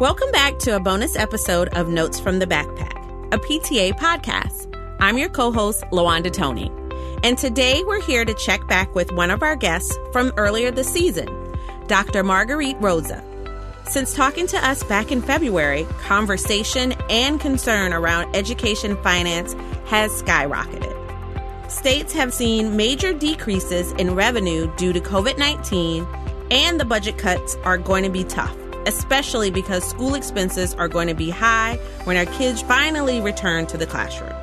Welcome back to a bonus episode of Notes from the Backpack, a PTA podcast. I'm your co host, LaWanda Toney. And today we're here to check back with one of our guests from earlier this season, Dr. Marguerite Roza. Since talking to us back in February, conversation and concern around education finance has skyrocketed. States have seen major decreases in revenue due to COVID 19, and the budget cuts are going to be tough, especially because school expenses are going to be high when our kids finally return to the classroom.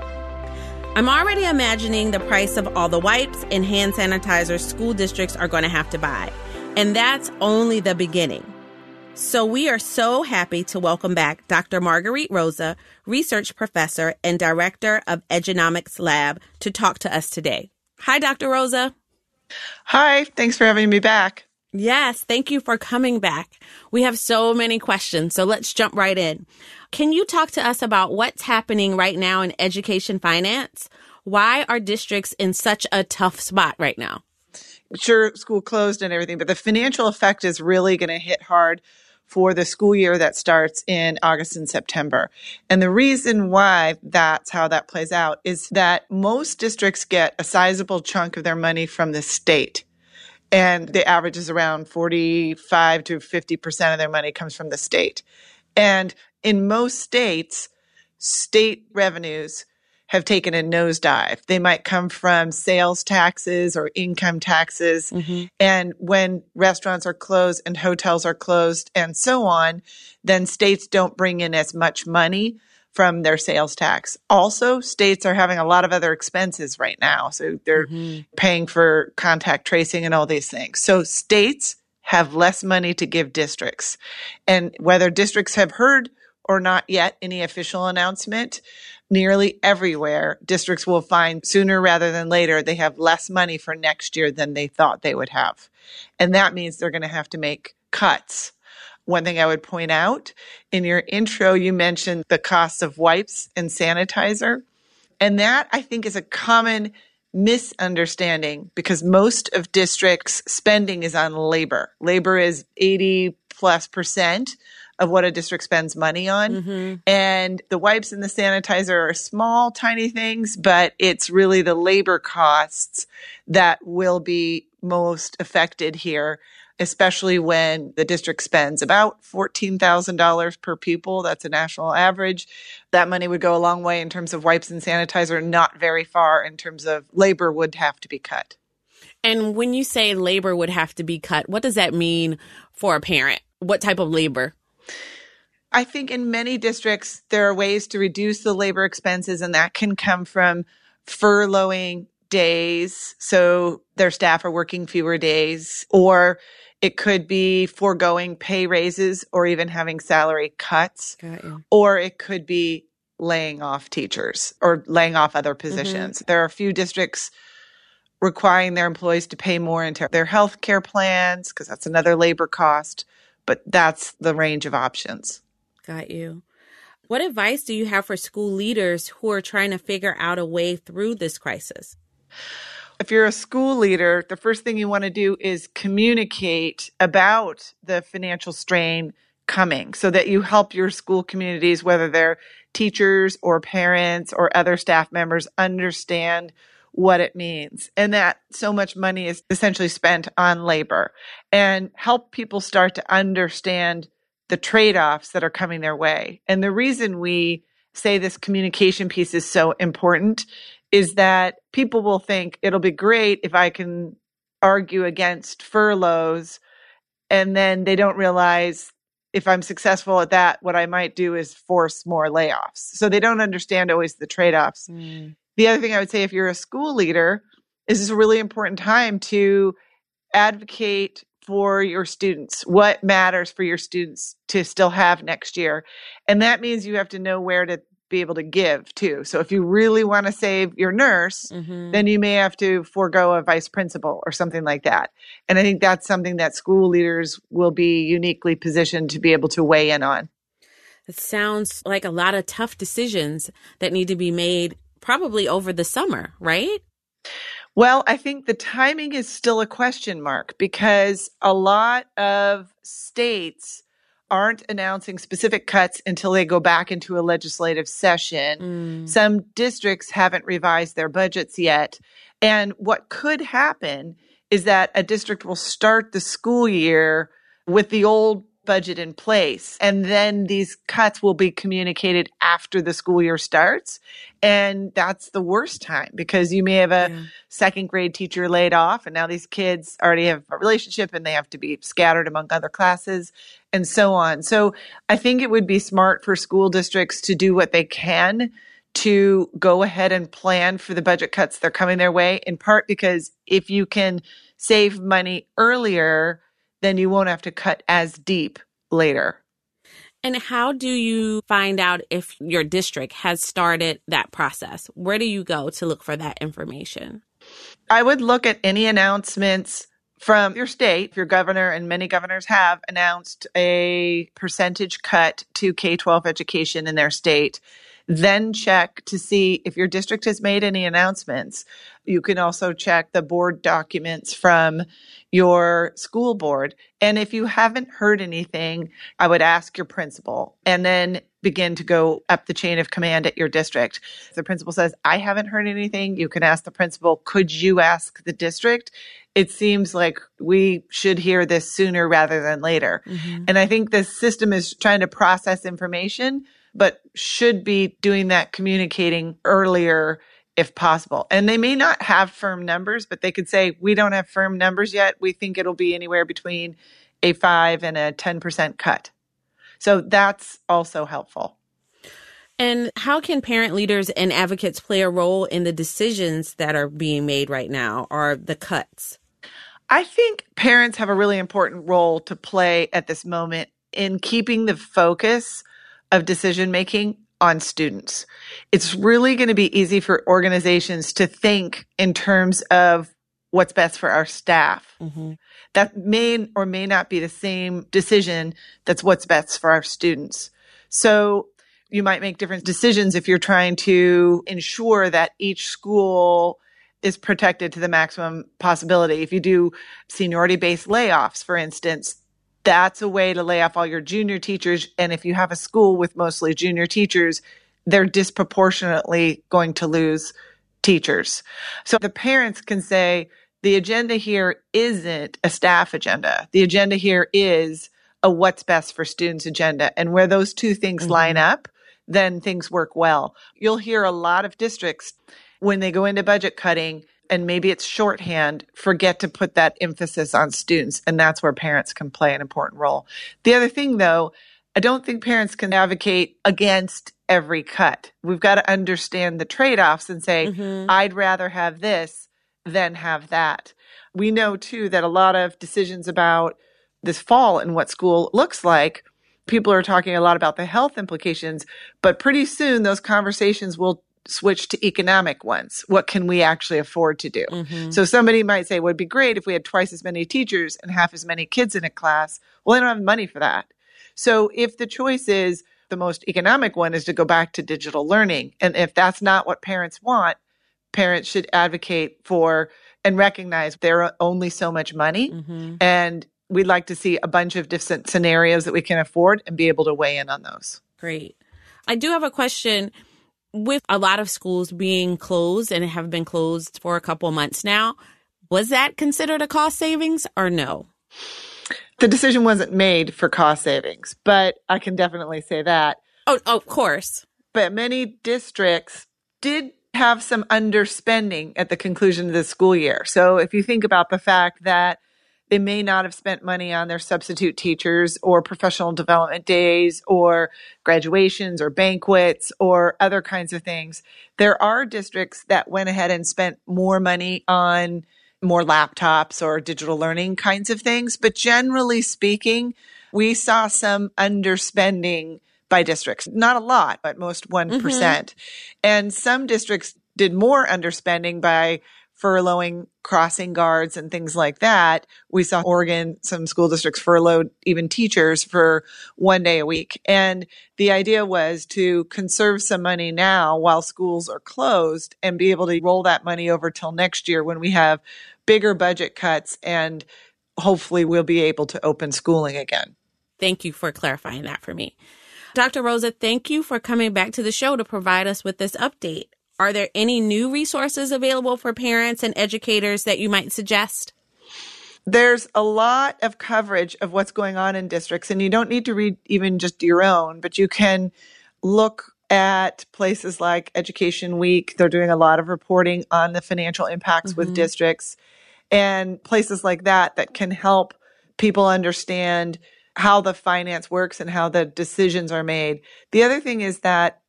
I'm already imagining the price of all the wipes and hand sanitizers school districts are going to have to buy. And that's only the beginning. So we are so happy to welcome back Dr. Marguerite Roza, research professor and director of Edunomics Lab, to talk to us today. Hi, Dr. Roza. Hi, thanks for having me back. Yes, thank you for coming back. We have so many questions, so let's jump right in. Can you talk to us about what's happening right now in education finance? Why are districts in such a tough spot right now? Sure, school closed and everything, but the financial effect is really going to hit hard for the school year that starts in August and September. And the reason why that's how that plays out is that most districts get a sizable chunk of their money from the state. And the average is around 45 to 50% of their money comes from the state. And in most states, state revenues have taken a nosedive. They might come from sales taxes or income taxes. Mm-hmm. And when restaurants are closed and hotels are closed and so on, then states don't bring in as much money from their sales tax. Also, states are having a lot of other expenses right now. So they're mm-hmm. paying for contact tracing and all these things. So states have less money to give districts. And whether districts have heard or not yet any official announcement, nearly everywhere, districts will find sooner rather than later they have less money for next year than they thought they would have. And that means they're going to have to make cuts. One thing I would point out in your intro, you mentioned the cost of wipes and sanitizer. And that I think is a common misunderstanding because most of districts spending is on labor. Labor is 80 plus percent of what a district spends money on. Mm-hmm. And the wipes and the sanitizer are small, tiny things, but it's really the labor costs that will be most affected here especially when the district spends about $14,000 per pupil. That's a national average. That money would go a long way in terms of wipes and sanitizer, not very far in terms of labor would have to be cut. And when you say labor would have to be cut, what does that mean for a parent? What type of labor? I think in many districts, there are ways to reduce the labor expenses, and that can come from furloughing days. So their staff are working fewer days, or it could be foregoing pay raises or even having salary cuts, or it could be laying off teachers or laying off other mm-hmm. positions. Mm-hmm. There are a few districts requiring their employees to pay more into their health care plans because that's another labor cost, but that's the range of options. Got you. What advice do you have for school leaders who are trying to figure out a way through this crisis? If you're a school leader, the first thing you want to do is communicate about the financial strain coming so that you help your school communities, whether they're teachers or parents or other staff members, understand what it means and that so much money is essentially spent on labor and help people start to understand the trade offs that are coming their way. And the reason we say this communication piece is so important is that people will think it'll be great if I can argue against furloughs. And then they don't realize if I'm successful at that, what I might do is force more layoffs. So they don't understand always the trade offs. Mm. The other thing I would say if you're a school leader, is this a really important time to advocate for your students, what matters for your students to still have next year. And that means you have to know where to be able to give too. So if you really want to save your nurse, mm-hmm. then you may have to forego a vice principal or something like that. And I think that's something that school leaders will be uniquely positioned to be able to weigh in on. It sounds like a lot of tough decisions that need to be made probably over the summer, right? Well, I think the timing is still a question mark because a lot of states aren't announcing specific cuts until they go back into a legislative session. Mm. Some districts haven't revised their budgets yet. And what could happen is that a district will start the school year with the old budget in place. And then these cuts will be communicated after the school year starts. And that's the worst time because you may have a yeah. second grade teacher laid off and now these kids already have a relationship and they have to be scattered among other classes and so on. So I think it would be smart for school districts to do what they can to go ahead and plan for the budget cuts that are coming their way, in part because if you can save money earlier, then you won't have to cut as deep later. And how do you find out if your district has started that process? Where do you go to look for that information? I would look at any announcements from your state. Your governor and many governors have announced a percentage cut to K 12 education in their state. Then check to see if your district has made any announcements. You can also check the board documents from your school board. And if you haven't heard anything, I would ask your principal and then begin to go up the chain of command at your district. If the principal says, I haven't heard anything, you can ask the principal, could you ask the district? It seems like we should hear this sooner rather than later. Mm-hmm. And I think the system is trying to process information, but should be doing that communicating earlier if possible. And they may not have firm numbers, but they could say, we don't have firm numbers yet. We think it'll be anywhere between a 5 and a 10% cut. So that's also helpful. And how can parent leaders and advocates play a role in the decisions that are being made right now or the cuts? I think parents have a really important role to play at this moment in keeping the focus of decision making on students. It's really going to be easy for organizations to think in terms of what's best for our staff. Mm-hmm. That may or may not be the same decision that's what's best for our students. So you might make different decisions if you're trying to ensure that each school is protected to the maximum possibility. If you do seniority based layoffs, for instance, that's a way to lay off all your junior teachers. And if you have a school with mostly junior teachers, they're disproportionately going to lose teachers. So the parents can say, the agenda here isn't a staff agenda. The agenda here is a what's best for students agenda. And where those two things mm-hmm. line up, then things work well. You'll hear a lot of districts when they go into budget cutting and maybe it's shorthand, forget to put that emphasis on students. And that's where parents can play an important role. The other thing though, I don't think parents can advocate against every cut. We've got to understand the trade offs and say, mm-hmm. I'd rather have this than have that. We know too that a lot of decisions about this fall and what school looks like, people are talking a lot about the health implications, but pretty soon those conversations will switch to economic ones. What can we actually afford to do? Mm-hmm. So somebody might say, would be great if we had twice as many teachers and half as many kids in a class. Well, they don't have money for that. So if the choice is the most economic one is to go back to digital learning, and if that's not what parents want, parents should advocate for and recognize there are only so much money. Mm-hmm. And we'd like to see a bunch of different scenarios that we can afford and be able to weigh in on those. Great. I do have a question with a lot of schools being closed and have been closed for a couple months now, was that considered a cost savings or no? The decision wasn't made for cost savings, but I can definitely say that. Oh, of course. But many districts did have some underspending at the conclusion of the school year. So if you think about the fact that they may not have spent money on their substitute teachers or professional development days or graduations or banquets or other kinds of things. There are districts that went ahead and spent more money on more laptops or digital learning kinds of things. But generally speaking, we saw some underspending by districts. Not a lot, but most one mm-hmm. And some districts did more underspending by furloughing crossing guards and things like that. We saw Oregon, some school districts furloughed even teachers for one day a week. And the idea was to conserve some money now while schools are closed and be able to roll that money over till next year when we have bigger budget cuts and hopefully we'll be able to open schooling again. thank you for clarifying that for me. Dr. Roza, thank you for coming back to the show to provide us with this update. Are there any new resources available for parents and educators that you might suggest? There's a lot of coverage of what's going on in districts, and you don't need to read even just your own, but you can look at places like Education Week. They're doing a lot of reporting on the financial impacts mm-hmm. with districts and places like that that can help people understand how the finance works and how the decisions are made. The other thing is that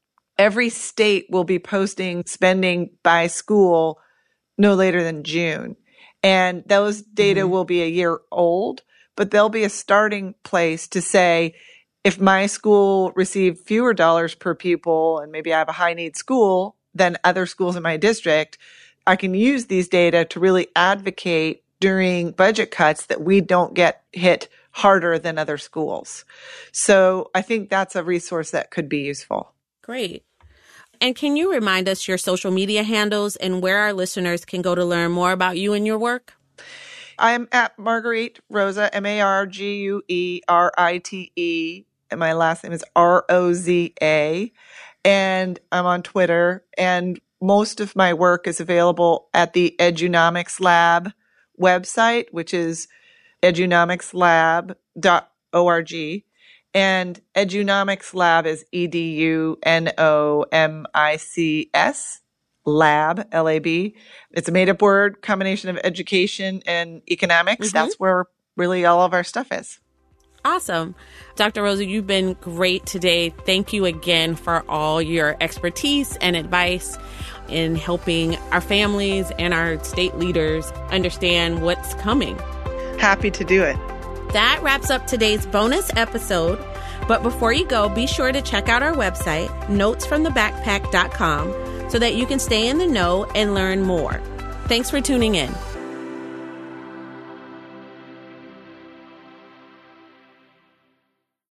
every state will be posting spending by school no later than June. And those data mm-hmm. will be a year old, but they'll be a starting place to say, if my school received fewer dollars per pupil and maybe I have a high need school than other schools in my district, I can use these data to really advocate during budget cuts that we don't get hit harder than other schools. So I think that's a resource that could be useful. Great. And can you remind us your social media handles and where our listeners can go to learn more about you and your work? I'm at Marguerite Roza, M A R G U E R I T E. And my last name is R O Z A. And I'm on Twitter. And most of my work is available at the Edunomics Lab website, which is edunomicslab.org. And Edunomics Lab is E D U N O M I C S lab, L A B. It's a made up word combination of education and economics. Mm-hmm. That's where really all of our stuff is. Awesome. Dr. Roza, you've been great today. Thank you again for all your expertise and advice in helping our families and our state leaders understand what's coming. Happy to do it. That wraps up today's bonus episode. But before you go, be sure to check out our website, notesfromthebackpack.com, so that you can stay in the know and learn more. Thanks for tuning in.